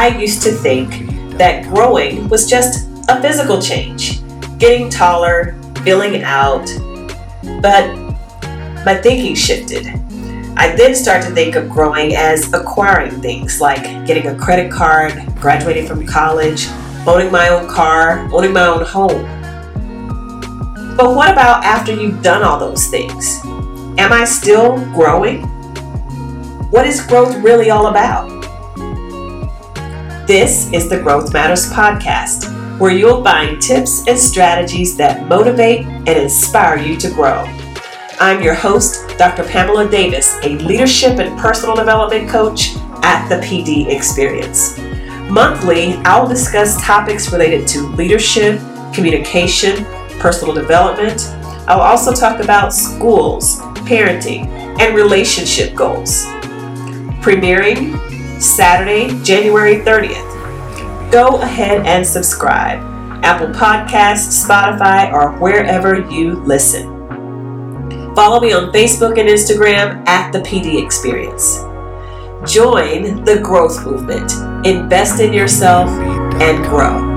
I used to think that growing was just a physical change, getting taller, filling out, but my thinking shifted. I then started to think of growing as acquiring things like getting a credit card, graduating from college, owning my own car, owning my own home. But what about after you've done all those things? Am I still growing? What is growth really all about? This is the Growth Matters Podcast, where you'll find tips and strategies that motivate and inspire you to grow. I'm your host, Dr. Pamela Davis, a leadership and personal development coach at the PD Experience. Monthly, I'll discuss topics related to leadership, communication, personal development. I'll also talk about schools, parenting, and relationship goals. Premiering Saturday, January 30th. Go ahead and subscribe. Apple Podcasts, Spotify, or wherever you listen. Follow me on Facebook and Instagram at the PD Experience. Join the growth movement. Invest in yourself and grow.